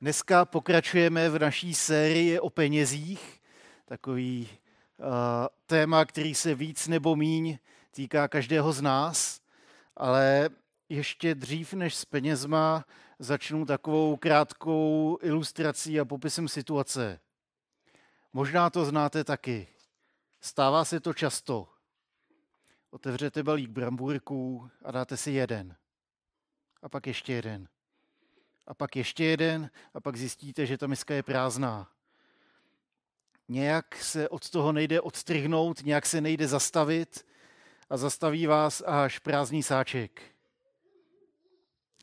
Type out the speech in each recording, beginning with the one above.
Dneska pokračujeme v naší sérii o penězích, takový uh, téma, který se víc nebo míň týká každého z nás, ale ještě dřív než s penězma začnu takovou krátkou ilustrací a popisem situace. Možná to znáte taky. Stává se to často. Otevřete balík bramburků a dáte si jeden. A pak ještě jeden a pak ještě jeden a pak zjistíte, že ta miska je prázdná. Nějak se od toho nejde odstrihnout, nějak se nejde zastavit a zastaví vás až prázdný sáček.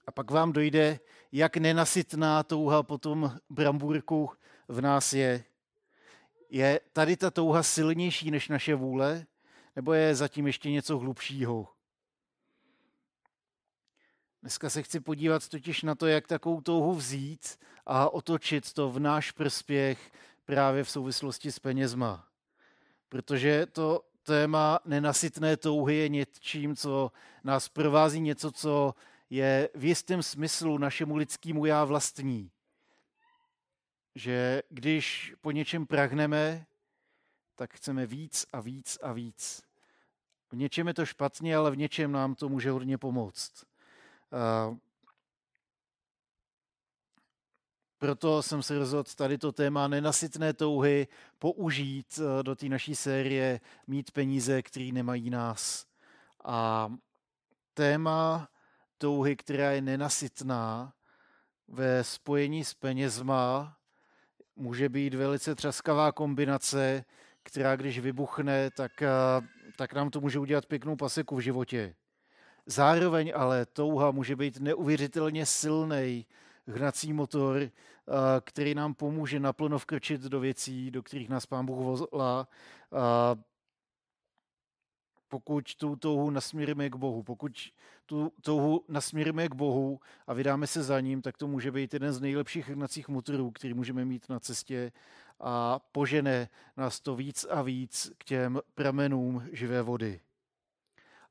A pak vám dojde, jak nenasytná touha po tom brambůrku v nás je. Je tady ta touha silnější než naše vůle, nebo je zatím ještě něco hlubšího? Dneska se chci podívat totiž na to, jak takovou touhu vzít a otočit to v náš prospěch právě v souvislosti s penězma. Protože to téma nenasytné touhy je něčím, co nás provází, něco, co je v jistém smyslu našemu lidskému já vlastní. Že když po něčem prahneme, tak chceme víc a víc a víc. V něčem je to špatně, ale v něčem nám to může hodně pomoct. Eh, proto jsem se rozhodl tady to téma nenasytné touhy použít eh, do té naší série Mít peníze, který nemají nás. A téma touhy, která je nenasytná, ve spojení s penězma může být velice třaskavá kombinace, která když vybuchne, tak, eh, tak nám to může udělat pěknou paseku v životě. Zároveň ale touha může být neuvěřitelně silný hnací motor, který nám pomůže naplno vkročit do věcí, do kterých nás pán Bůh volá. Pokud tu touhu nasměrujeme k Bohu, pokud tu touhu nasměrujeme k Bohu a vydáme se za ním, tak to může být jeden z nejlepších hnacích motorů, který můžeme mít na cestě a požene nás to víc a víc k těm pramenům živé vody.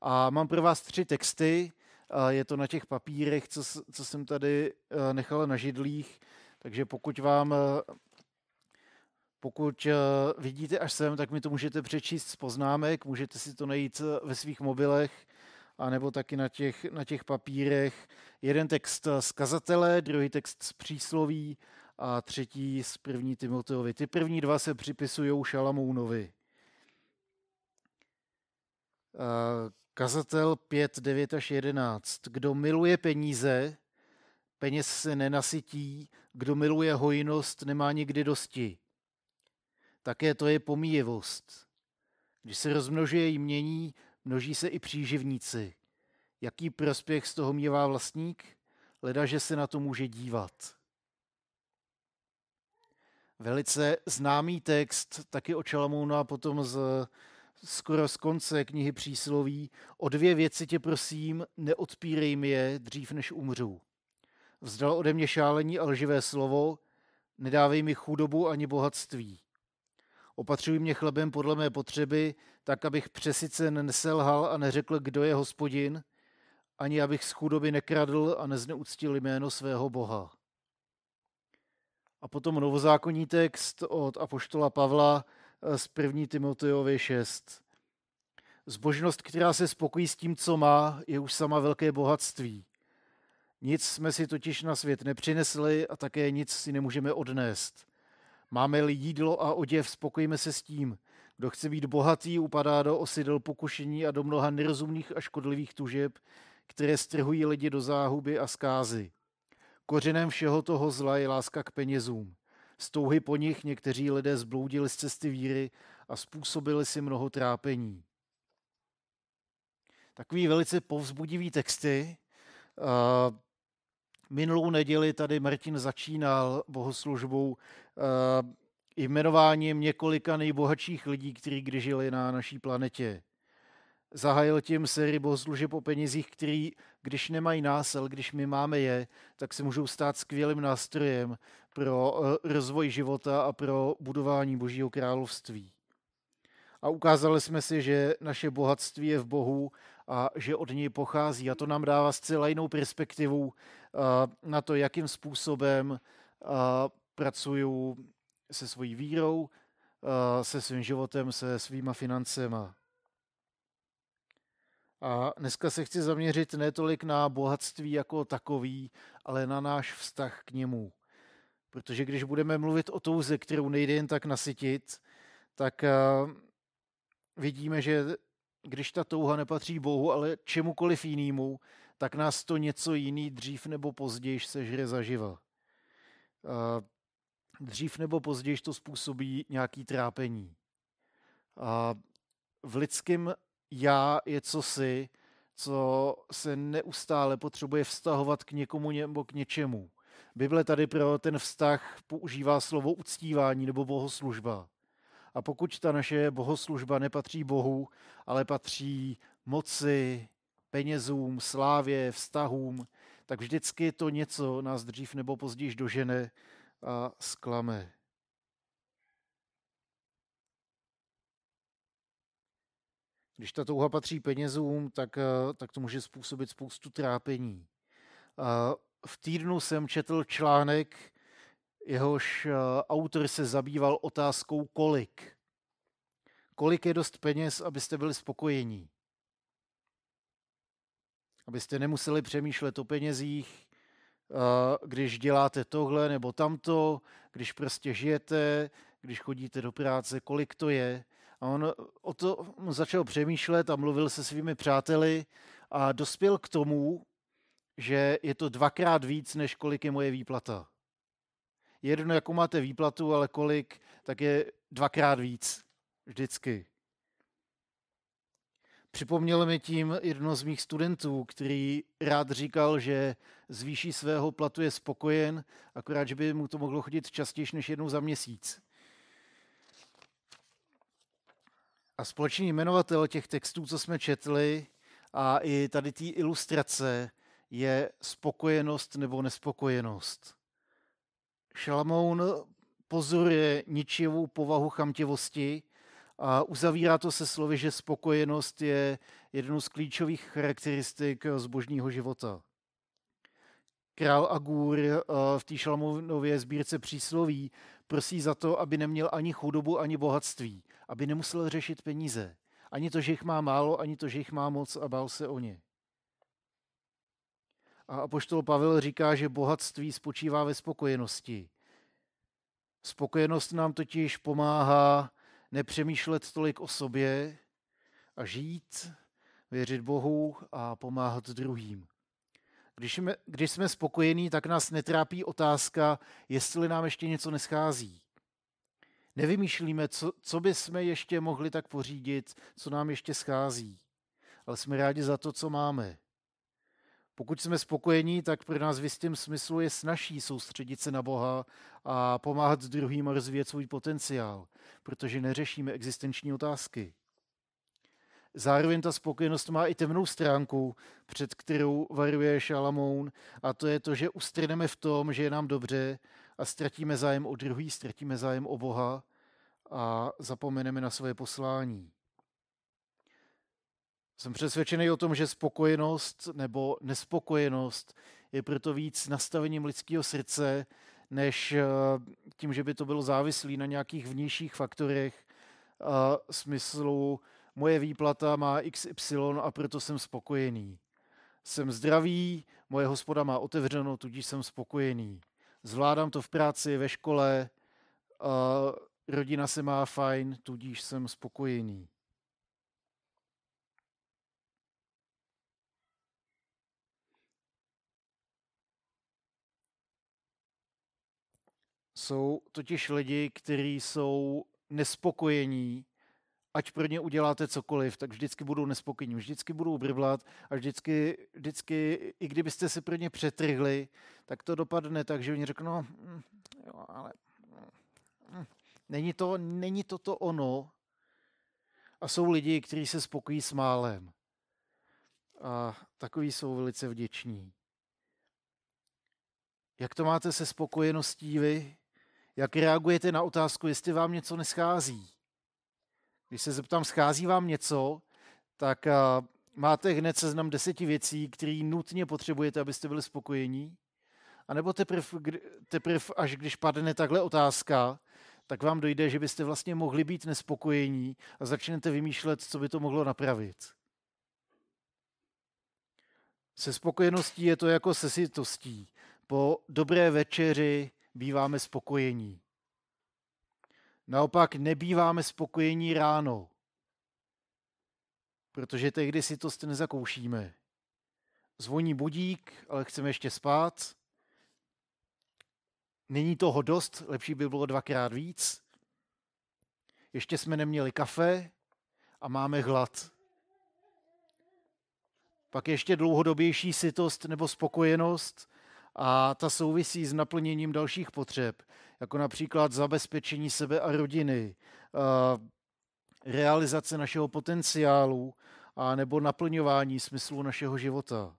A mám pro vás tři texty. Je to na těch papírech, co, co jsem tady eh, nechal na židlích. Takže pokud vám eh, pokud eh, vidíte až sem, tak mi to můžete přečíst z poznámek, můžete si to najít ve svých mobilech, anebo taky na těch, na těch papírech. Jeden text z kazatele, druhý text z přísloví a třetí z první Timoteovi. Ty první dva se připisují Šalamounovi. Kazatel 5, 9 až 11. Kdo miluje peníze, peněz se nenasytí, kdo miluje hojnost, nemá nikdy dosti. Také to je pomíjivost. Když se rozmnožuje jmění, množí se i příživníci. Jaký prospěch z toho mívá vlastník? Leda, že se na to může dívat. Velice známý text, taky o Čalamouna a potom z skoro z konce knihy přísloví, o dvě věci tě prosím, neodpírej mi je dřív, než umřu. Vzdal ode mě šálení a lživé slovo, nedávej mi chudobu ani bohatství. Opatřuj mě chlebem podle mé potřeby, tak abych přesycen neselhal a neřekl, kdo je hospodin, ani abych z chudoby nekradl a nezneuctil jméno svého Boha. A potom novozákonní text od Apoštola Pavla, z 1. Timotejovi 6. Zbožnost, která se spokojí s tím, co má, je už sama velké bohatství. Nic jsme si totiž na svět nepřinesli a také nic si nemůžeme odnést. Máme-li jídlo a oděv, spokojíme se s tím. Kdo chce být bohatý, upadá do osidel pokušení a do mnoha nerozumných a škodlivých tužeb, které strhují lidi do záhuby a zkázy. Kořenem všeho toho zla je láska k penězům. Z touhy po nich někteří lidé zbloudili z cesty víry a způsobili si mnoho trápení. Takový velice povzbudivý texty. Minulou neděli tady Martin začínal bohoslužbou jmenováním několika nejbohatších lidí, kteří kdy žili na naší planetě. Zahájil tím sérii bohoslužeb o penězích, který, když nemají nás, ale když my máme je, tak se můžou stát skvělým nástrojem pro eh, rozvoj života a pro budování Božího království. A ukázali jsme si, že naše bohatství je v Bohu a že od něj pochází. A to nám dává zcela jinou perspektivu eh, na to, jakým způsobem a pracuju se svojí vírou, se svým životem, se svýma financema. A dneska se chci zaměřit netolik na bohatství jako takový, ale na náš vztah k němu. Protože když budeme mluvit o touze, kterou nejde jen tak nasytit, tak vidíme, že když ta touha nepatří Bohu, ale čemukoliv jinému, tak nás to něco jiný dřív nebo později sežere zaživa. Dřív nebo později to způsobí nějaký trápení. A v lidském já je cosi, co se neustále potřebuje vztahovat k někomu nebo k něčemu. Bible tady pro ten vztah používá slovo uctívání nebo bohoslužba. A pokud ta naše bohoslužba nepatří Bohu, ale patří moci, penězům, slávě, vztahům, tak vždycky to něco nás dřív nebo později dožene a sklame. Když ta touha patří penězům, tak, tak to může způsobit spoustu trápení. V týdnu jsem četl článek, jehož autor se zabýval otázkou kolik. Kolik je dost peněz, abyste byli spokojení? Abyste nemuseli přemýšlet o penězích, když děláte tohle nebo tamto, když prostě žijete, když chodíte do práce, kolik to je. A on o to začal přemýšlet a mluvil se svými přáteli a dospěl k tomu, že je to dvakrát víc, než kolik je moje výplata. Jedno, jakou máte výplatu, ale kolik, tak je dvakrát víc. Vždycky. Připomněl mi tím jedno z mých studentů, který rád říkal, že zvýší svého platu je spokojen, akorát, že by mu to mohlo chodit častěji než jednou za měsíc. A společný jmenovatel těch textů, co jsme četli, a i tady té ilustrace je spokojenost nebo nespokojenost. Šalamoun pozoruje ničivou povahu chamtivosti a uzavírá to se slovy, že spokojenost je jednou z klíčových charakteristik zbožního života. Král Agur eh, v té Šalmounově sbírce přísloví prosí za to, aby neměl ani chudobu, ani bohatství, aby nemusel řešit peníze. Ani to, že jich má málo, ani to, že jich má moc a bál se o ně. A apoštol Pavel říká, že bohatství spočívá ve spokojenosti. Spokojenost nám totiž pomáhá nepřemýšlet tolik o sobě a žít, věřit Bohu a pomáhat druhým. Když jsme, když jsme spokojení, tak nás netrápí otázka, jestli nám ještě něco neschází. Nevymýšlíme, co, co by jsme ještě mohli tak pořídit, co nám ještě schází. Ale jsme rádi za to, co máme. Pokud jsme spokojení, tak pro nás v jistém smyslu je snažší soustředit se na Boha a pomáhat druhým rozvíjet svůj potenciál, protože neřešíme existenční otázky. Zároveň ta spokojenost má i temnou stránku, před kterou varuje Šalamoun, a to je to, že ustrneme v tom, že je nám dobře a ztratíme zájem o druhý, ztratíme zájem o Boha a zapomeneme na své poslání. Jsem přesvědčený o tom, že spokojenost nebo nespokojenost je proto víc nastavením lidského srdce, než eh, tím, že by to bylo závislé na nějakých vnějších faktorech a smyslu moje výplata má XY a proto jsem spokojený. Jsem zdravý, moje hospoda má otevřeno, tudíž jsem spokojený. Zvládám to v práci, ve škole, rodina se má fajn, tudíž jsem spokojený. Jsou totiž lidi, kteří jsou nespokojení, ať pro ně uděláte cokoliv, tak vždycky budou nespokojení, vždycky budou brblat a vždycky, vždycky, i kdybyste se pro ně přetrhli, tak to dopadne tak, že oni řeknou, no, hm, ale hm, není, to, není to to ono. A jsou lidi, kteří se spokojí s málem. A takový jsou velice vděční. Jak to máte se spokojeností vy? Jak reagujete na otázku, jestli vám něco neschází? Když se zeptám, schází vám něco, tak máte hned seznam deseti věcí, které nutně potřebujete, abyste byli spokojení. A nebo teprv, teprv až když padne takhle otázka, tak vám dojde, že byste vlastně mohli být nespokojení a začnete vymýšlet, co by to mohlo napravit. Se spokojeností je to jako se sytostí. Po dobré večeři býváme spokojení. Naopak nebýváme spokojení ráno, protože tehdy si to nezakoušíme. Zvoní budík, ale chceme ještě spát. Není toho dost, lepší by bylo dvakrát víc. Ještě jsme neměli kafe a máme hlad. Pak ještě dlouhodobější sytost nebo spokojenost a ta souvisí s naplněním dalších potřeb, jako například zabezpečení sebe a rodiny, realizace našeho potenciálu a nebo naplňování smyslu našeho života.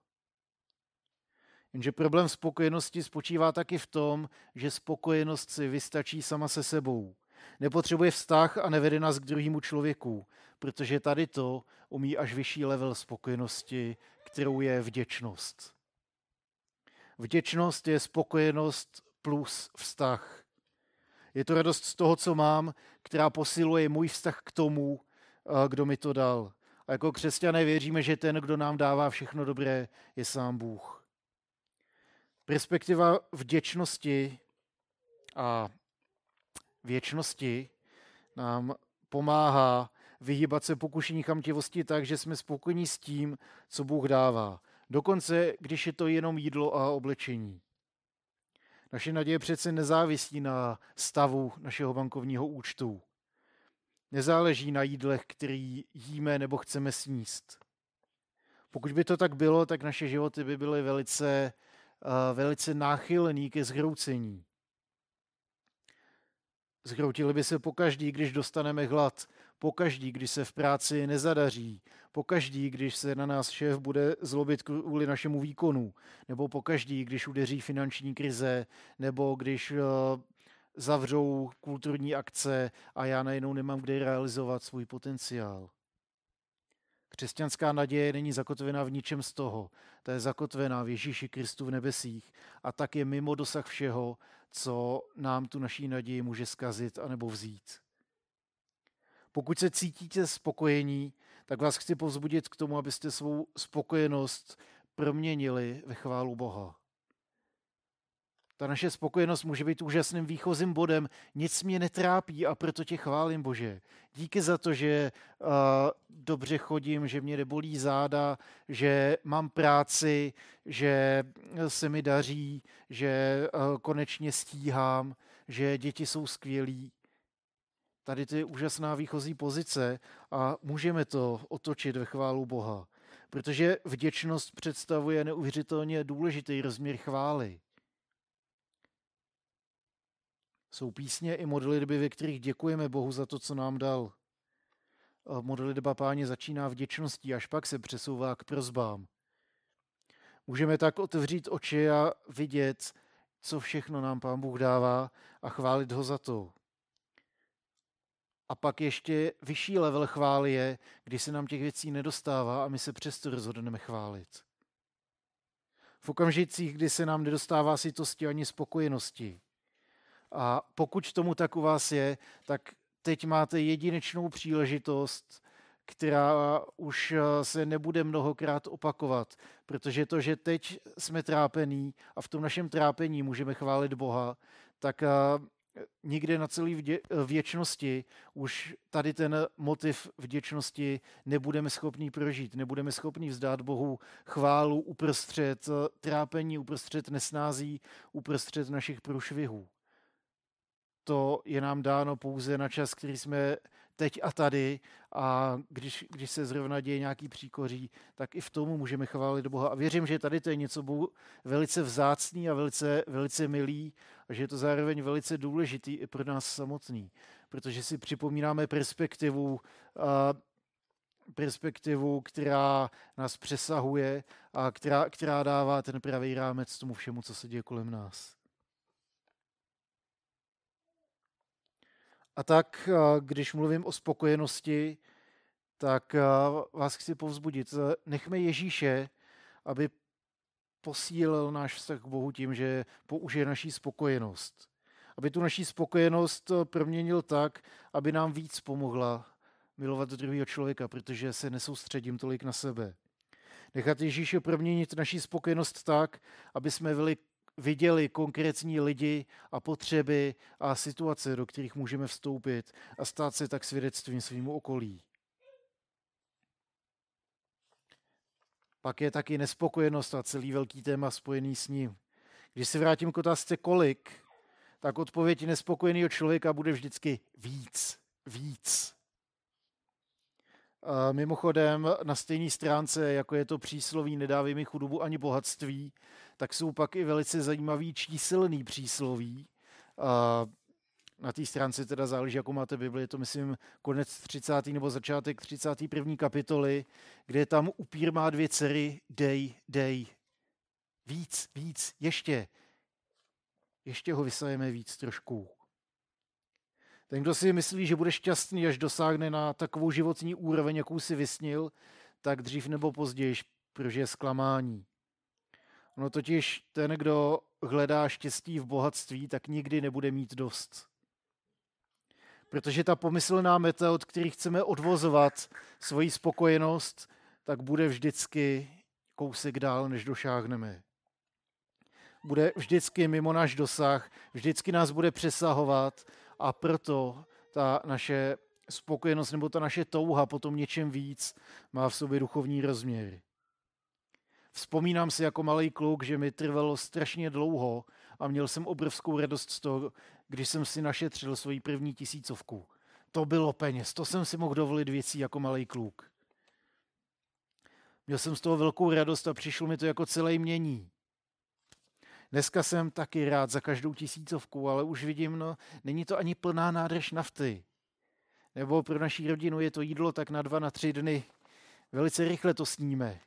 Jenže problém spokojenosti spočívá taky v tom, že spokojenost si vystačí sama se sebou. Nepotřebuje vztah a nevede nás k druhému člověku, protože tady to umí až vyšší level spokojenosti, kterou je vděčnost. Vděčnost je spokojenost plus vztah. Je to radost z toho, co mám, která posiluje můj vztah k tomu, eh, kdo mi to dal. A jako křesťané věříme, že ten, kdo nám dává všechno dobré, je sám Bůh. Perspektiva vděčnosti a věčnosti nám pomáhá vyhýbat se pokušení chamtivosti tak, že jsme spokojení s tím, co Bůh dává. Dokonce, když je to jenom jídlo a oblečení. Naše naděje přece nezávisí na stavu našeho bankovního účtu. Nezáleží na jídlech, který jíme nebo chceme sníst. Pokud by to tak bylo, tak naše životy by byly velice, uh, velice náchylný ke zhroucení. Zhroutili by se pokaždý, když dostaneme hlad, pokaždý, když se v práci nezadaří, pokaždý, když se na nás šéf bude zlobit kvůli našemu výkonu, nebo pokaždý, když udeří finanční krize, nebo když uh, zavřou kulturní akce a já najednou nemám kde realizovat svůj potenciál. Křesťanská naděje není zakotvená v ničem z toho. Ta je zakotvená v Ježíši Kristu v nebesích a tak je mimo dosah všeho, co nám tu naší naději může skazit anebo vzít. Pokud se cítíte spokojení, tak vás chci povzbudit k tomu, abyste svou spokojenost proměnili ve chválu Boha. Ta naše spokojenost může být úžasným výchozím bodem. Nic mě netrápí a proto tě chválím, Bože. Díky za to, že uh, dobře chodím, že mě nebolí záda, že mám práci, že se mi daří, že uh, konečně stíhám, že děti jsou skvělí. Tady to je úžasná výchozí pozice a můžeme to otočit ve chválu Boha. Protože vděčnost představuje neuvěřitelně důležitý rozměr chvály. Jsou písně i modlitby, ve kterých děkujeme Bohu za to, co nám dal. Modlitba páně začíná vděčností, až pak se přesouvá k prozbám. Můžeme tak otevřít oči a vidět, co všechno nám pán Bůh dává a chválit ho za to. A pak ještě vyšší level chvály je, když se nám těch věcí nedostává a my se přesto rozhodneme chválit. V okamžicích, kdy se nám nedostává sitosti ani spokojenosti, a pokud tomu tak u vás je, tak teď máte jedinečnou příležitost, která už eh, se nebude mnohokrát opakovat, protože to, že teď jsme trápení a v tom našem trápení můžeme chválit Boha, tak eh, nikde na celé věčnosti už tady ten motiv vděčnosti nebudeme schopni prožít. Nebudeme schopni vzdát Bohu chválu uprostřed eh, trápení, uprostřed nesnází, uprostřed našich průšvihů to je nám dáno pouze na čas, který jsme teď a tady a když, když se zrovna děje nějaký příkoří, tak i v tomu můžeme chválit Boha. A věřím, že tady to je něco velice vzácný a velice, velice milý a že je to zároveň velice důležitý i pro nás samotný, protože si připomínáme perspektivu a perspektivu, která nás přesahuje a která, která dává ten pravý rámec tomu všemu, co se děje kolem nás. A tak, eh, když mluvím o spokojenosti, tak eh, vás chci povzbudit. Nechme Ježíše, aby posílil náš vztah k Bohu tím, že použije naší spokojenost. Aby tu naší spokojenost proměnil tak, aby nám víc pomohla milovat druhého člověka, protože se nesoustředím tolik na sebe. Nechat Ježíše proměnit naší spokojenost tak, aby jsme byli, viděli konkrétní lidi a potřeby a situace, do kterých můžeme vstoupit a stát se tak svědectvím svým okolí. Pak je taky nespokojenost a celý velký téma spojený s ním. Když se vrátím k otázce kolik, tak odpověď nespokojeného člověka bude vždycky víc, víc. A mimochodem, na stejné stránce, jako je to přísloví nedávej mi chudobu ani bohatství, tak jsou pak i velice zajímavý číselný přísloví. A na té stránce teda záleží, jakou máte Bibli, je to myslím konec 30. nebo začátek 31. kapitoly, kde tam upír má dvě dcery, dej, dej, víc, víc, ještě, ještě ho vysajeme víc trošku. Ten, kdo si myslí, že bude šťastný, až dosáhne na takovou životní úroveň, jakou si vysnil, tak dřív nebo později prožije zklamání. No totiž ten, kdo hledá štěstí v bohatství, tak nikdy nebude mít dost. Protože ta pomyslná meta, od který chceme odvozovat svoji spokojenost, tak bude vždycky kousek dál, než došáhneme. Bude vždycky mimo náš dosah, vždycky nás bude přesahovat a proto ta naše spokojenost nebo ta naše touha potom něčem víc má v sobě duchovní rozměr. Vzpomínám si jako malý kluk, že mi trvalo strašně dlouho a měl jsem obrovskou radost z toho, když jsem si našetřil svoji první tisícovku. To bylo peněz, to jsem si mohl dovolit věcí jako malý kluk. Měl jsem z toho velkou radost a přišlo mi to jako celé mění. Dneska jsem taky rád za každou tisícovku, ale už vidím, no, není to ani plná nádrž nafty. Nebo pro naší rodinu je to jídlo tak na dva, na tři dny. Velice rychle to sníme.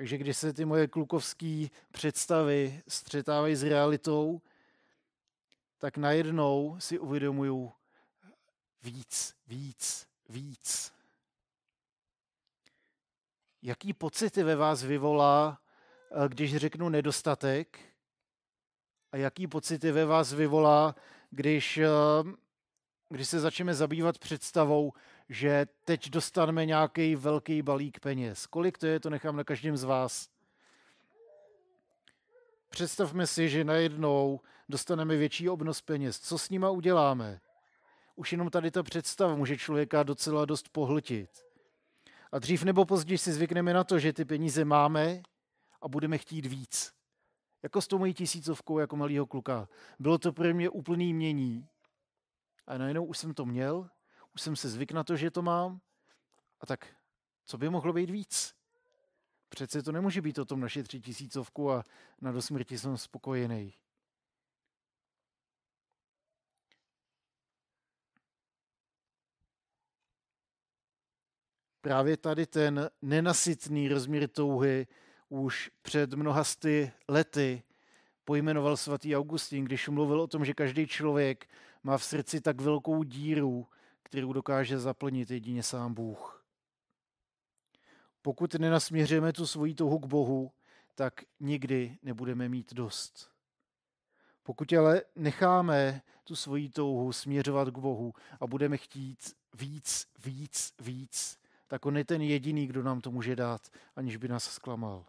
Takže když se ty moje klukovské představy střetávají s realitou, tak najednou si uvědomuju víc, víc, víc. Jaký pocity ve vás vyvolá Eh, když řeknu nedostatek a jaký pocity ve vás vyvolá, když, eh, když se začneme zabývat představou, že teď dostaneme nějaký velký balík peněz. Kolik to je, to nechám na každém z vás. Představme si, že najednou dostaneme větší obnos peněz. Co s nima uděláme? Už jenom tady ta představa může člověka docela dost pohltit. A dřív nebo později si zvykneme na to, že ty peníze máme a budeme chtít víc. Jako s tou mojí tisícovkou jako malýho kluka. Bylo to pro mě úplný mění. A najednou už jsem to měl, už jsem se zvyk na to, že to mám. A tak, co by mohlo být víc? Přece to nemůže být o tom naše tři tisícovku a na dosmrti jsem spokojený. Právě tady ten nenasytný rozměr touhy už před mnoha sty lety pojmenoval svatý Augustín, když mluvil o tom, že každý člověk má v srdci tak velkou díru, kterou dokáže zaplnit jedině sám Bůh. Pokud nenasměřujeme tu svoji touhu k Bohu, tak nikdy nebudeme mít dost. Pokud ale necháme tu svoji touhu směřovat k Bohu a budeme chtít víc, víc, víc, tak on je ten jediný, kdo nám to může dát, aniž by nás zklamal.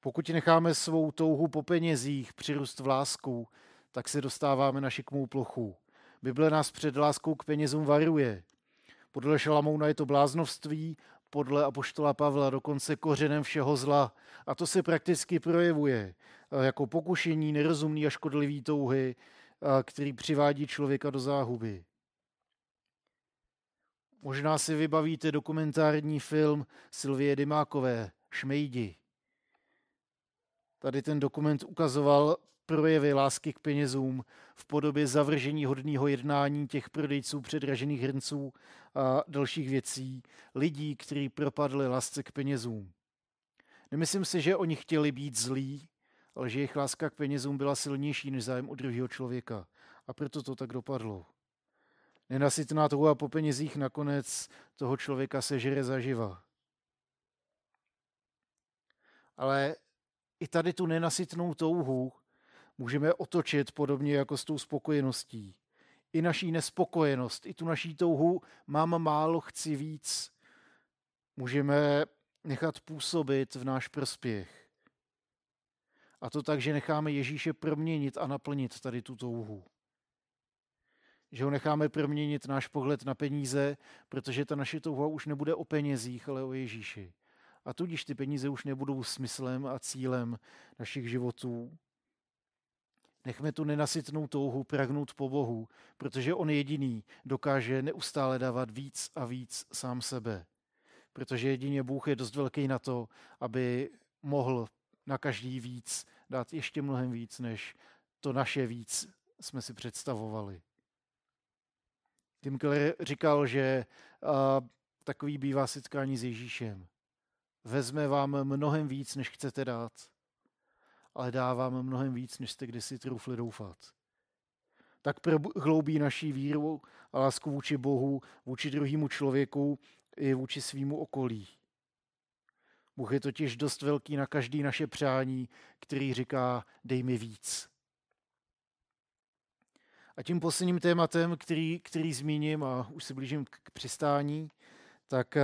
Pokud necháme svou touhu po penězích přirůst v lásku, tak se dostáváme na šikmou plochu. Bible nás před láskou k penězům varuje. Podle Šalamouna je to bláznovství, podle apoštola Pavla dokonce kořenem všeho zla. A to se prakticky projevuje jako pokušení nerozumný a škodlivý touhy, který přivádí člověka do záhuby. Možná si vybavíte dokumentární film Silvie Dymákové Šmejdi. Tady ten dokument ukazoval projevy lásky k penězům v podobě zavržení hodného jednání těch prodejců předražených hrnců a dalších věcí, lidí, kteří propadli lásce k penězům. Nemyslím si, že oni chtěli být zlí, ale že jejich láska k penězům byla silnější než zájem o druhého člověka. A proto to tak dopadlo. Nenasytná touha po penězích nakonec toho člověka sežere zaživa. Ale i tady tu nenasytnou touhu můžeme otočit podobně jako s tou spokojeností. I naší nespokojenost, i tu naší touhu mám málo, chci víc, můžeme nechat působit v náš prospěch. A to tak, že necháme Ježíše proměnit a naplnit tady tu touhu. Že ho necháme proměnit náš pohled na peníze, protože ta naše touha už nebude o penězích, ale o Ježíši. A tudíž ty peníze už nebudou smyslem a cílem našich životů. Nechme tu nenasytnou touhu pragnout po Bohu, protože On jediný dokáže neustále dávat víc a víc sám sebe. Protože jedině Bůh je dost velký na to, aby mohl na každý víc dát ještě mnohem víc, než to naše víc jsme si představovali. Tim Keller říkal, že uh, takový bývá setkání s Ježíšem. Vezme vám mnohem víc, než chcete dát, ale dá vám mnohem víc, než jste kdysi troufli doufat. Tak prohloubí naší víru a lásku vůči Bohu, vůči druhému člověku i vůči svýmu okolí. Bůh je totiž dost velký na každý naše přání, který říká, dej mi víc. A tím posledním tématem, který, který zmíním, a už se blížím k přistání, tak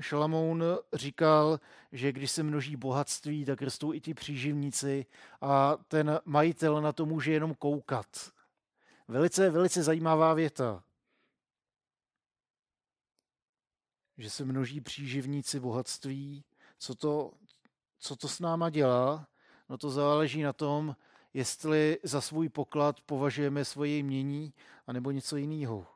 Šalamoun říkal, že když se množí bohatství, tak rostou i ti příživníci a ten majitel na to může jenom koukat. Velice, velice zajímavá věta. Že se množí příživníci bohatství. Co to, co to s náma dělá? No to záleží na tom, jestli za svůj poklad považujeme svoje jmění anebo něco jiného.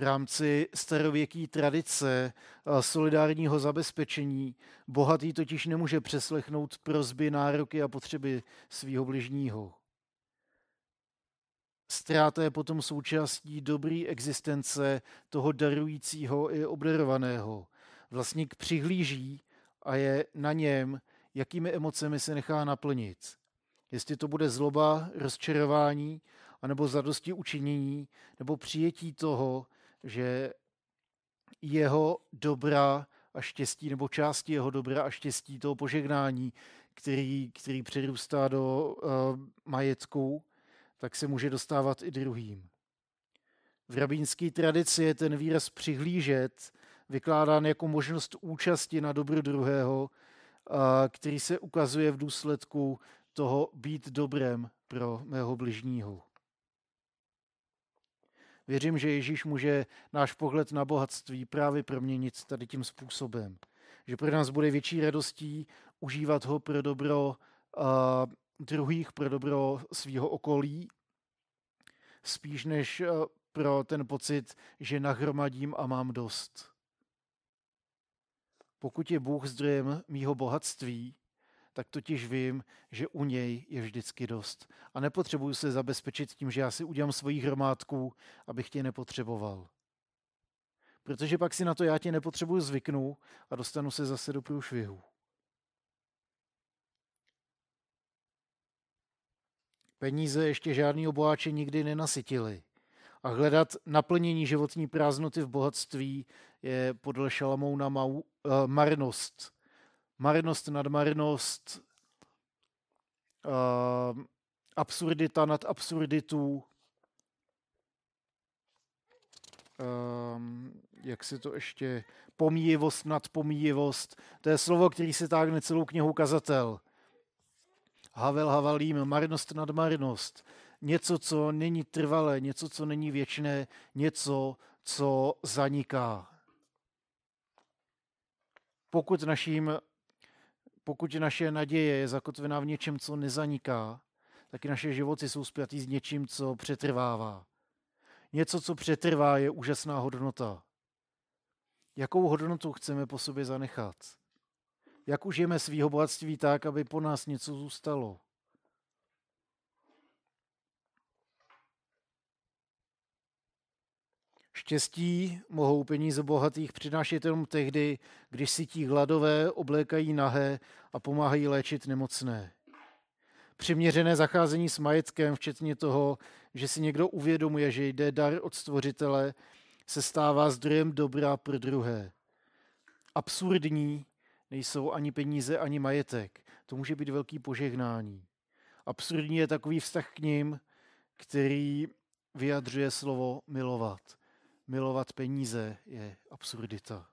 V rámci starověké tradice solidárního zabezpečení. Bohatý totiž nemůže přeslechnout prozby, nároky a potřeby svého bližního. Ztráta je potom součástí dobrý existence toho darujícího i obdarovaného. Vlastník přihlíží a je na něm, jakými emocemi se nechá naplnit. Jestli to bude zloba, rozčarování, anebo zadosti učinění, nebo přijetí toho, že jeho dobra a štěstí, nebo části jeho dobra a štěstí toho požehnání, který, který přerůstá do uh, majetku, tak se může dostávat i druhým. V rabínské tradici je ten výraz přihlížet vykládán jako možnost účasti na dobru druhého, uh, který se ukazuje v důsledku toho být dobrem pro mého bližního. Věřím, že Ježíš může náš pohled na bohatství právě proměnit tady tím způsobem. Že pro nás bude větší radostí užívat ho pro dobro uh, druhých, pro dobro svého okolí, spíš než uh, pro ten pocit, že nahromadím a mám dost. Pokud je Bůh zdrojem mýho bohatství, tak totiž vím, že u něj je vždycky dost. A nepotřebuju se zabezpečit tím, že já si udělám svoji hromádku, abych tě nepotřeboval. Protože pak si na to já tě nepotřebuju zvyknu a dostanu se zase do průšvihu. Peníze ještě žádný oboháče nikdy nenasytili. A hledat naplnění životní prázdnoty v bohatství je podle Šalamouna mau, uh, marnost marnost nad marnost, uh, absurdita nad absurditu, uh, jak se to ještě, pomíjivost nad pomíjivost. To je slovo, který se táhne celou knihu kazatel. Havel Havalím, marnost nad marnost. Něco, co není trvalé, něco, co není věčné, něco, co zaniká. Pokud naším pokud naše naděje je zakotvená v něčem, co nezaniká, tak naše životy jsou spjatý s něčím, co přetrvává. Něco, co přetrvá, je úžasná hodnota. Jakou hodnotu chceme po sobě zanechat? Jak užijeme svýho bohatství tak, aby po nás něco zůstalo? Štěstí mohou peníze bohatých přinášet jenom tehdy, když si ti hladové oblékají nahé a pomáhají léčit nemocné. přiměřené zacházení s majetkem, včetně toho, že si někdo uvědomuje, že jde dar od stvořitele, se stává zdrojem dobra pro druhé. Absurdní nejsou ani peníze, ani majetek. To může být velký požehnání. Absurdní je takový vztah k ním, který vyjadřuje slovo milovat. Milovat peníze je absurdita.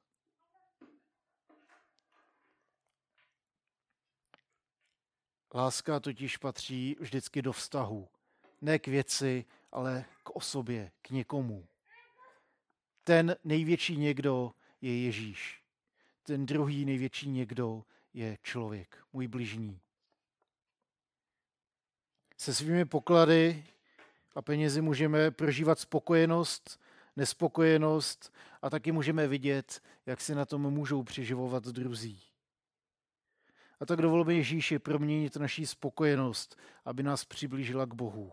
Láska totiž patří vždycky do vztahu. Ne k věci, ale k osobě, k někomu. Ten největší někdo je Ježíš. Ten druhý největší někdo je člověk, můj bližní. Se svými poklady a penězi můžeme prožívat spokojenost, nespokojenost a taky můžeme vidět, jak si na tom můžou přiživovat druzí. A tak dovolme Ježíši proměnit naší spokojenost, aby nás přiblížila k Bohu.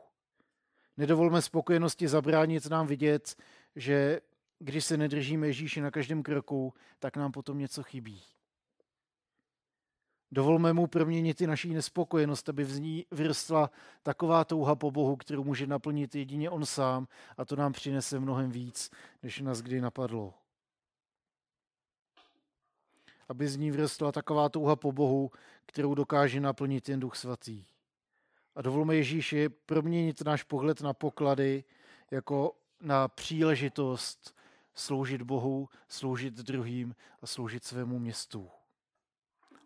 Nedovolme spokojenosti zabránit nám vidět, že když se nedržíme Ježíši na každém kroku, tak nám potom něco chybí. Dovolme mu proměnit i naší nespokojenost, aby v ní vyrostla taková touha po Bohu, kterou může naplnit jedině On sám a to nám přinese mnohem víc, než nás kdy napadlo. Aby z ní vyrostla taková touha po Bohu, kterou dokáže naplnit jen Duch Svatý. A dovolme Ježíši proměnit náš pohled na poklady jako na příležitost sloužit Bohu, sloužit druhým a sloužit svému městu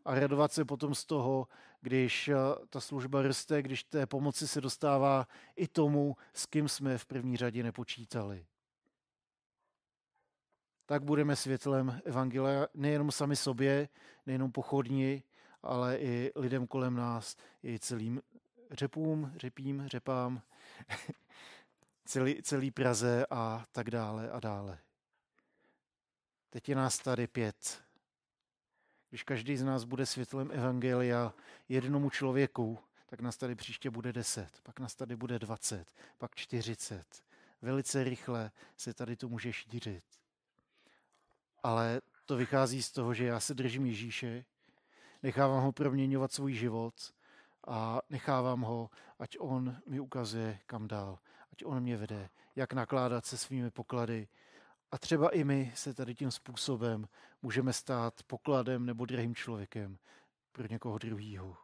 a radovat se potom z toho, když eh, ta služba roste, když té pomoci se dostává i tomu, s kým jsme v první řadě nepočítali. Tak budeme světlem Evangelia nejenom sami sobě, nejenom pochodni, ale i lidem kolem nás, i celým řepům, řepím, řepám, celý, celý Praze a tak dále a dále. Teď je nás tady pět. Když každý z nás bude světlem Evangelia jednomu člověku, tak nás tady příště bude deset, pak nás tady bude dvacet, pak čtyřicet. Velice rychle se tady to může šířit. Ale to vychází z toho, že já se držím Ježíše, nechávám ho proměňovat svůj život a nechávám ho, ať on mi ukazuje, kam dál, ať on mě vede, jak nakládat se svými poklady, a třeba i my se tady tím způsobem můžeme stát pokladem nebo drahým člověkem pro někoho druhého.